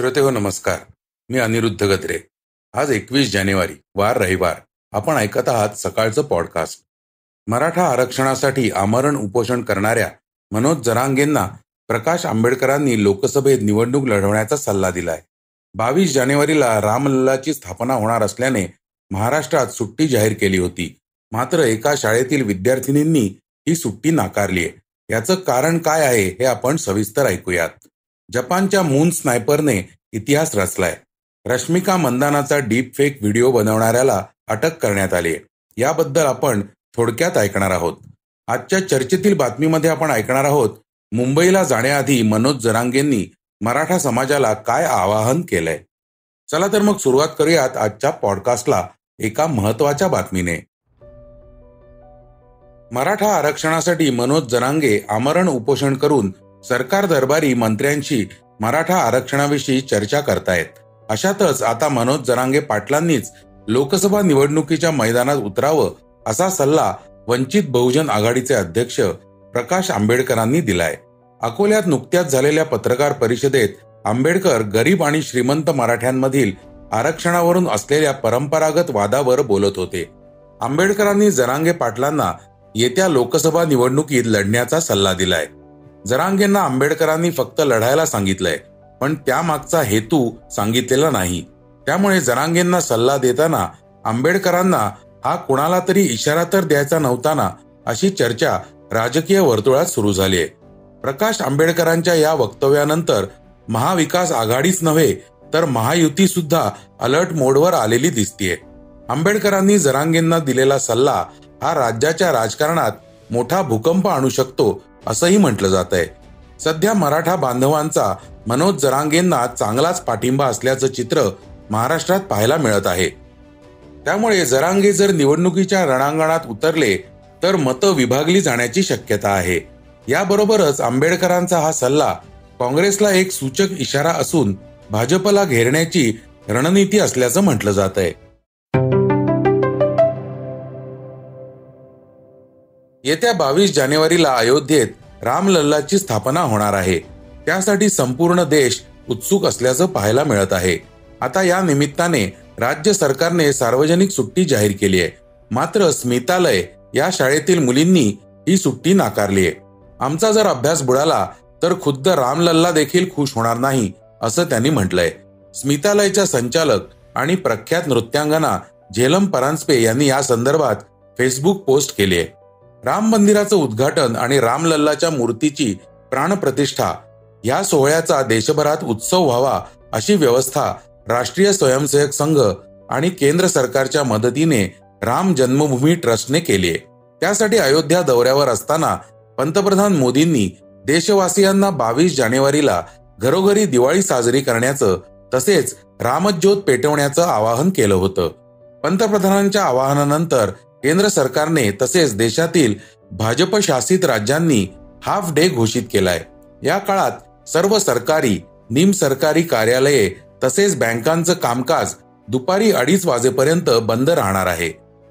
श्रोते हो नमस्कार. मी अनिरुद्ध गद्रे. आज एकवीस जानेवारी वार रविवार. आपण ऐकत आहात सकाळचं पॉडकास्ट मराठा आरक्षणासाठी आमरण उपोषण करणाऱ्या मनोज जरांगेंना प्रकाश आंबेडकरांनी लोकसभेत निवडणूक लढवण्याचा सल्ला दिलाय. बावीस जानेवारीला रामलल्लाची स्थापना होणार असल्याने महाराष्ट्रात सुट्टी जाहीर केली होती. मात्र एका शाळेतील विद्यार्थिनींनी ही सुट्टी नाकारली आहे याचं कारण काय आहे हे आपण सविस्तर ऐकूयात. जपानच्या मून स्नायपरने इतिहास रचलाय. रश्मिका मंदानाचा डीप फेक व्हिडिओ बनवणाऱ्याला अटक करण्यात आली आहे याबद्दल आपण थोडक्यात ऐकणार आहोत. आजच्या चर्चेतील बातमीमध्ये आपण ऐकणार आहोत मुंबईला जाण्याआधी मनोज जरांगेंनी मराठा समाजाला काय आवाहन केलंय? चला तर मग सुरुवात करूयात आजच्या पॉडकास्टला एका महत्त्वाच्या बातमीने. मराठा आरक्षणासाठी मनोज जरांगे आमरण उपोषण करून सरकार दरबारी मंत्र्यांशी मराठा आरक्षणाविषयी चर्चा करतायत. अशातच आता मनोज जरांगे पाटलांनीच लोकसभा निवडणुकीच्या मैदानात उतरावं असा सल्ला वंचित बहुजन आघाडीचे अध्यक्ष प्रकाश आंबेडकरांनी दिलाय. अकोल्यात नुकत्याच झालेल्या पत्रकार परिषदेत आंबेडकर गरीब आणि श्रीमंत मराठ्यांमधील आरक्षणावरून असलेल्या परंपरागत वादावर बोलत होते. आंबेडकरांनी जरांगे पाटलांना येत्या लोकसभा निवडणुकीत लढण्याचा सल्ला दिलाय. जरांगेंना आंबेडकरांनी फक्त लढायला सांगितलंय पण त्यामागचा हेतू सांगितलेला नाही. त्यामुळे जरांगेंना सल्ला देताना आंबेडकरांना हा कुणाला तरी इशारा तर द्यायचा नव्हता ना अशी चर्चा राजकीय वर्तुळात सुरू झाली आहे. प्रकाश आंबेडकरांच्या या वक्तव्यानंतर महाविकास आघाडीच नव्हे तर महायुती सुद्धा अलर्ट मोडवर आलेली दिसतीये. आंबेडकरांनी जरांगेंना दिलेला सल्ला हा राज्याच्या राजकारणात मोठा भूकंप आणू शकतो असंही म्हटलं जात आहे सध्या मराठा बांधवांचा मनोज जरांगेंना चांगलाच पाठिंबा असल्याचं चित्र महाराष्ट्रात पाहायला मिळत आहे. त्यामुळे जरांगे जर निवडणुकीच्या रणांगणात उतरले तर मतं विभागली जाण्याची शक्यता आहे. याबरोबरच आंबेडकरांचा हा सल्ला काँग्रेसला एक सूचक इशारा असून भाजपला घेरण्याची रणनीती असल्याचं म्हटलं जात आहे येत्या बावीस जानेवारीला अयोध्येत रामलल्लाची स्थापना होणार आहे. त्यासाठी संपूर्ण देश उत्सुक असल्याचं पाहायला मिळत आहे. आता या निमित्ताने राज्य सरकारने सार्वजनिक सुट्टी जाहीर केली आहे. मात्र स्मितालय या शाळेतील मुलींनी ही सुट्टी नाकारली आहे. आमचा जर अभ्यास बुडाला तर खुद्द रामलल्ला देखील खुश होणार नाही असं त्यांनी म्हटलंय. स्मितालयच्या संचालक आणि प्रख्यात नृत्यांगना झेलम परांजपे यांनी या संदर्भात फेसबुक पोस्ट केली आहे. राम मंदिराचं उद्घाटन आणि रामलल्लाच्या मूर्तीची प्राणप्रतिष्ठा या सोहळ्याचा देशभरात उत्सव व्हावा अशी व्यवस्था राष्ट्रीय स्वयंसेवक संघ आणि केंद्र सरकारच्या मदतीने राम जन्मभूमी ट्रस्टने केली आहे त्यासाठी अयोध्या दौऱ्यावर असताना पंतप्रधान मोदींनी देशवासियांना बावीस जानेवारीला घरोघरी दिवाळी साजरी करण्याचं तसेच रामज्योत पेटवण्याचं आवाहन केलं होतं. पंतप्रधानांच्या आवाहनानंतर केंद्र सरकारने तसेच देशातील भाजप शासित राज्यांनी हाफ डे घोषित केलाय. या काळात सर्व सरकारी निम सरकारी कार्यालये तसेच बँकांचं कामकाज दुपारी अडीच वाजेपर्यंत बंद राहणार आहे.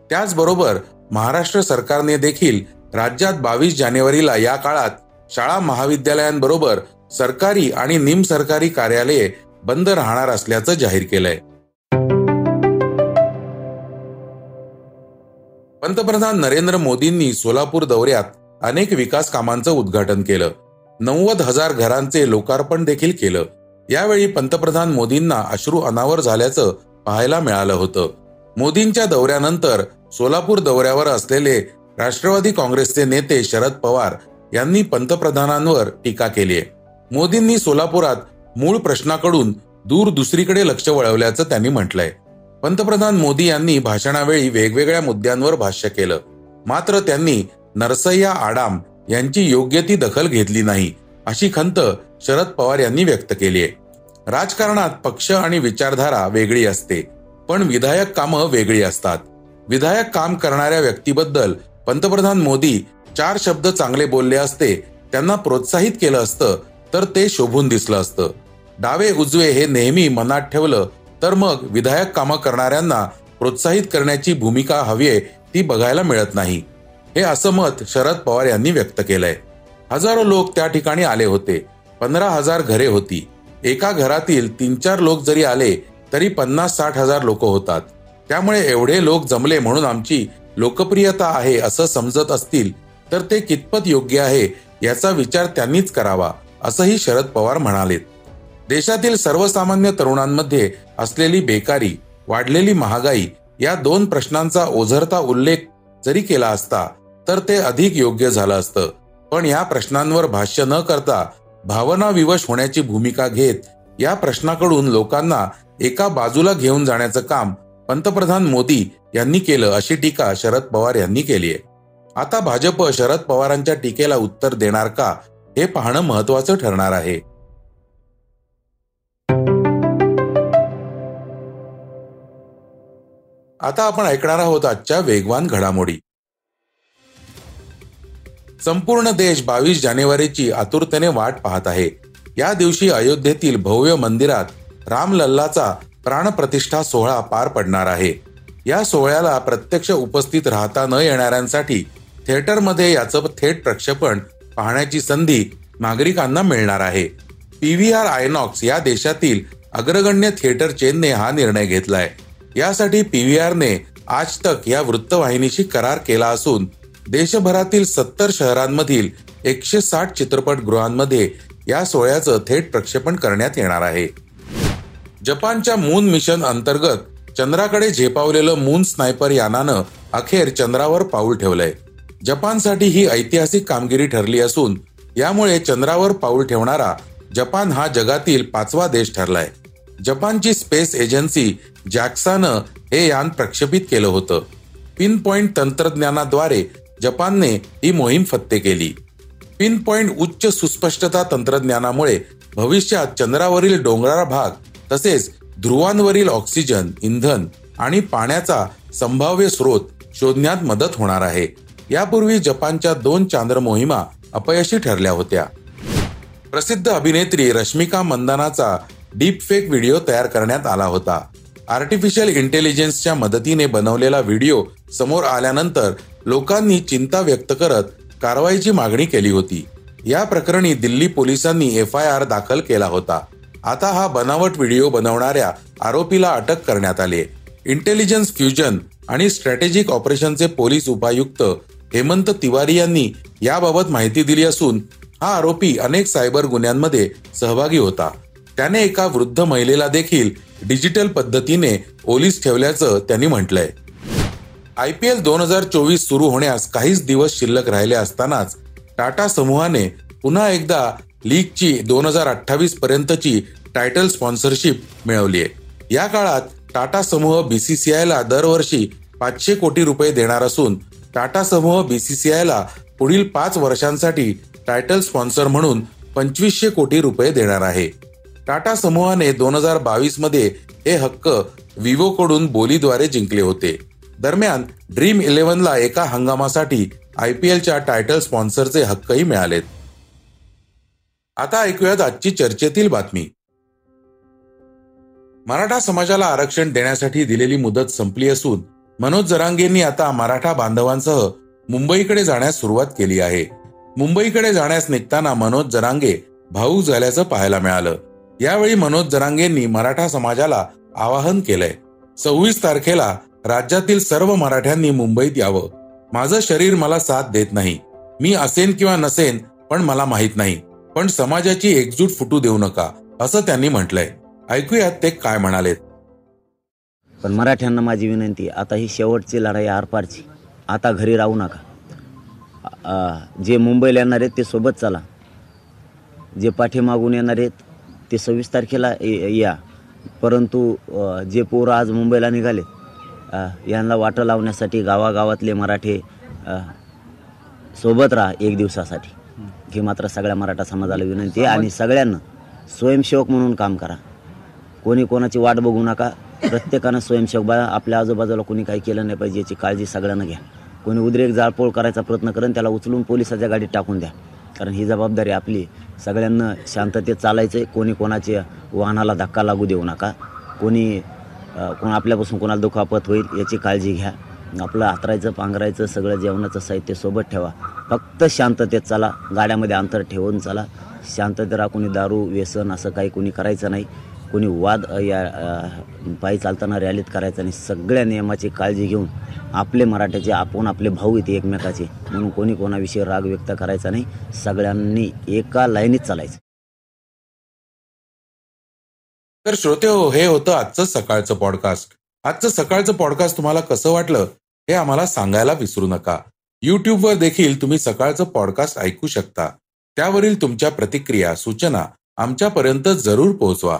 त्याचबरोबर महाराष्ट्र सरकारने देखील राज्यात बावीस जानेवारीला या काळात शाळा महाविद्यालयांबरोबर सरकारी आणि निम सरकारी कार्यालये बंद राहणार असल्याचं जाहीर केलंय. पंतप्रधान नरेंद्र मोदींनी सोलापूर दौऱ्यात अनेक विकास कामांचं उद्घाटन केलं. नव्वद हजार घरांचे लोकार्पण देखील केलं. यावेळी पंतप्रधान मोदींना अश्रू अनावर झाल्याचं पाहायला मिळालं होतं. मोदींच्या दौऱ्यानंतर सोलापूर दौऱ्यावर असलेले राष्ट्रवादी काँग्रेसचे नेते शरद पवार यांनी पंतप्रधानांवर टीका केली आहे. मोदींनी सोलापुरात मूळ प्रश्नाकडून दूर दुसरीकडे लक्ष वळवल्याचं त्यांनी म्हटलंय. पंतप्रधान मोदी यांनी भाषणावेळी वेगवेगळ्या मुद्द्यांवर भाष्य केलं. मात्र त्यांनी नरसय्या आडाम यांची योग्य ती दखल घेतली नाही अशी खंत शरद पवार यांनी व्यक्त केली आहे राजकारणात पक्ष आणि विचारधारा वेगळी असते पण विधायक कामं वेगळी असतात. विधायक काम करणाऱ्या व्यक्तीबद्दल पंतप्रधान मोदी चार शब्द चांगले बोलले असते त्यांना प्रोत्साहित केलं असतं तर ते शोभून दिसलं असतं. डावे उजवे हे नेहमी मनात ठेवलं तर मग विधायक कामं करणाऱ्यांना प्रोत्साहित करण्याची भूमिका हवी ती बघायला मिळत नाही. हे असं मत शरद पवार यांनी व्यक्त केलंय. हजारो लोक त्या ठिकाणी आले होते. पंधरा हजार घरे होती. एका घरातील तीन चार लोक जरी आले तरी पन्नास साठ हजार लोक होतात. त्यामुळे एवढे लोक जमले म्हणून आमची लोकप्रियता आहे असं समजत असतील तर ते कितपत योग्य आहे याचा विचार त्यांनीच करावा असंही शरद पवार म्हणालेत. देशातील सर्वसामान्य तरुणांमध्ये असलेली बेकारी वाढलेली महागाई या दोन प्रश्नांचा ओझरता उल्लेख जरी केला असता तर ते अधिक योग्य झालं असतं. पण या प्रश्नांवर भाष्य न करता भावना विवश होण्याची भूमिका घेत या प्रश्नाकडून लोकांना एका बाजूला घेऊन जाण्याचं काम पंतप्रधान मोदी यांनी केलं अशी टीका शरद पवार यांनी केली आहे आता भाजप शरद पवारांच्या टीकेला उत्तर देणार का हे पाहणं महत्वाचं ठरणार आहे. आता आपण ऐकणार आहोत आजच्या वेगवान घडामोडी. संपूर्ण देश बावीस जानेवारीची आतुरतेने वाट पाहत आहे. या दिवशी अयोध्येतील भव्य मंदिरात रामलल्लाचा प्राणप्रतिष्ठा सोहळा पार पडणार आहे. या सोहळ्याला प्रत्यक्ष उपस्थित राहता न येणाऱ्यांसाठी थिएटरमध्ये याचं थेट प्रक्षेपण पाहण्याची संधी नागरिकांना मिळणार आहे. पीव्हीआर आयनॉक्स या देशातील अग्रगण्य थिएटर चेनने हा निर्णय घेतलाय. यासाठी पीव्हीआरने आज तक या वृत्तवाहिनीशी करार केला असून देशभरातील सत्तर शहरांमधील एकशे साठ चित्रपटगृहांमध्ये या सोहळ्याचं थेट प्रक्षेपण करण्यात येणार आहे. जपानच्या मून मिशन अंतर्गत चंद्राकडे झेपावलेलं मून स्नायपर यानानं अखेर चंद्रावर पाऊल ठेवलंय. जपानसाठी ही ऐतिहासिक कामगिरी ठरली असून यामुळे चंद्रावर पाऊल ठेवणारा जपान हा जगातील पाचवा देश ठरलाय. जपानची स्पेस एजन्सी जॅक्सानं हे यान प्रक्षेपित केलं होतं. पिन पॉइंट तंत्रज्ञानाद्वारे जपानने ही मोहीम फत्ते केली. पिन पॉइंट उच्च सुस्पष्टता तंत्रज्ञानामुळे भविष्यात चंद्रावरील डोंगराळ भाग तसेच ध्रुवांवरील ऑक्सिजन इंधन आणि पाण्याचा संभाव्य स्रोत शोधण्यात मदत होणार आहे. यापूर्वी जपानच्या दोन चांद्र मोहिमा अपयशी ठरल्या होत्या. प्रसिद्ध अभिनेत्री रश्मिका मंदानाचा डीप फेक व्हिडिओ तयार करण्यात आला होता. आर्टिफिशियल इंटेलिजन्सच्या मदतीने बनवलेला व्हिडिओ समोर आल्यानंतर लोकांनी चिंता व्यक्त करत कारवाईची मागणी केली होती. या प्रकरणी दिल्ली पोलिसांनी एफ आय आर दाखल केला होता. आता हा बनावट व्हिडिओ बनवणाऱ्या आरोपीला अटक करण्यात आली. इंटेलिजन्स फ्युजन आणि स्ट्रॅटेजिक ऑपरेशनचे पोलीस उपायुक्त हेमंत तिवारी यांनी याबाबत माहिती दिली असून हा आरोपी अनेक सायबर गुन्ह्यांमध्ये सहभागी होता. त्याने एका वृद्ध महिलेला देखील डिजिटल पद्धतीने ओलीस ठेवल्याचं त्यांनी म्हटलंय. आय पी एल दोन हजार चोवीस सुरू होण्यास काहीच दिवस शिल्लक राहिले असतानाच टाटा समूहाने पुन्हा एकदा लीगची दोन हजार अठ्ठावीस पर्यंतची टायटल स्पॉन्सरशिप मिळवली आहे या काळात टाटा समूह बीसीसीआयला दरवर्षी पाचशे कोटी रुपये देणार असून टाटा समूह बीसीसीआयला पुढील पाच वर्षांसाठी टायटल स्पॉन्सर म्हणून पंचवीसशे कोटी रुपये देणार आहे. टाटा समूहाने दोन हजार बावीसमध्ये हे हक्क विवोकडून बोलीद्वारे जिंकले होते. दरम्यान ड्रीम इलेव्हनला एका हंगामासाठी आय पी एलच्या टायटल स्पॉन्सरचे हक्कही मिळालेत. आता ऐकूयात आजची चर्चेतील बातमी. मराठा समाजाला आरक्षण देण्यासाठी दिलेली मुदत संपली असून मनोज जरांगेंनी आता मराठा बांधवांसह मुंबईकडे जाण्यास सुरुवात केली आहे. मुंबईकडे जाण्यास निघताना मनोज जरांगे भाऊक झाल्याचं पाहायला मिळालं. यावेळी मनोज जरांगेंनी मराठा समाजाला आवाहन केलंय. सव्वीस तारखेला राज्यातील सर्व मराठ्यांनी मुंबईत यावं. माझं शरीर मला साथ देत नाही. मी असेन किंवा नसेन पण मला माहीत नाही. पण समाजाची एकजूट फुटू देऊ नका असं त्यांनी म्हटलंय. ऐकूयात ते काय म्हणालेत. पण मराठ्यांना माझी विनंती आता ही शेवटची लढाई आरपारची आता घरी राहू नका. जे मुंबईला येणार आहेत ते सोबत चला. जे पाठीमागून येणार आहेत ते सव्वीस तारखेला ये- या. परंतु जे पोरं आज मुंबईला निघाले यांना वाटं लावण्यासाठी गावागावातले मराठे सोबत राहा एक दिवसासाठी. ही मात्र सगळ्या मराठा समाजाला विनंती आहे आणि सगळ्यांना स्वयंसेवक म्हणून काम करा. कोणी कोणाची वाट बघू नका. प्रत्येकानं स्वयंसेवक बा आपल्या आजूबाजूला कोणी काही केलं नाही पाहिजे याची काळजी सगळ्यांना घ्या. कोणी उद्रेक जाळपोळ करायचा प्रयत्न करेन त्याला उचलून पोलिसाच्या गाडीत टाकून द्या. कारण ही जबाबदारी आपली सगळ्यांना शांततेत चालायचं आहे कोणी कोणाच्या वाहनाला धक्का लागू देऊ नका. कोणी कोण आपल्यापासून कोणाला दुखापत होईल याची काळजी घ्या. आपलं हातरायचं पांघरायचं सगळं जेवणाचं साहित्य सोबत ठेवा. फक्त शांततेत चला. गाड्यामध्ये अंतर ठेवून चला. शांततेत कोणी दारू व्यसन असं काही कोणी करायचं नाही. कोणी वाद या पायी चालताना रॅलीत करायचा नाही सगळ्या नियमाची काळजी घेऊन आपले मराठ्याचे आपण आपले भाऊ येते एकमेकाचे म्हणून कोणी कोणाविषयी राग व्यक्त करायचा नाही. सगळ्यांनी एका लाईनीत चालायचं. तर श्रोते हो हे होतं आजचं सकाळचं पॉडकास्ट आजचं सकाळचं पॉडकास्ट तुम्हाला कसं वाटलं हे आम्हाला सांगायला विसरू नका. युट्यूबवर देखील तुम्ही सकाळचं पॉडकास्ट ऐकू शकता. त्यावरील तुमच्या प्रतिक्रिया सूचना आमच्यापर्यंत जरूर पोहोचवा.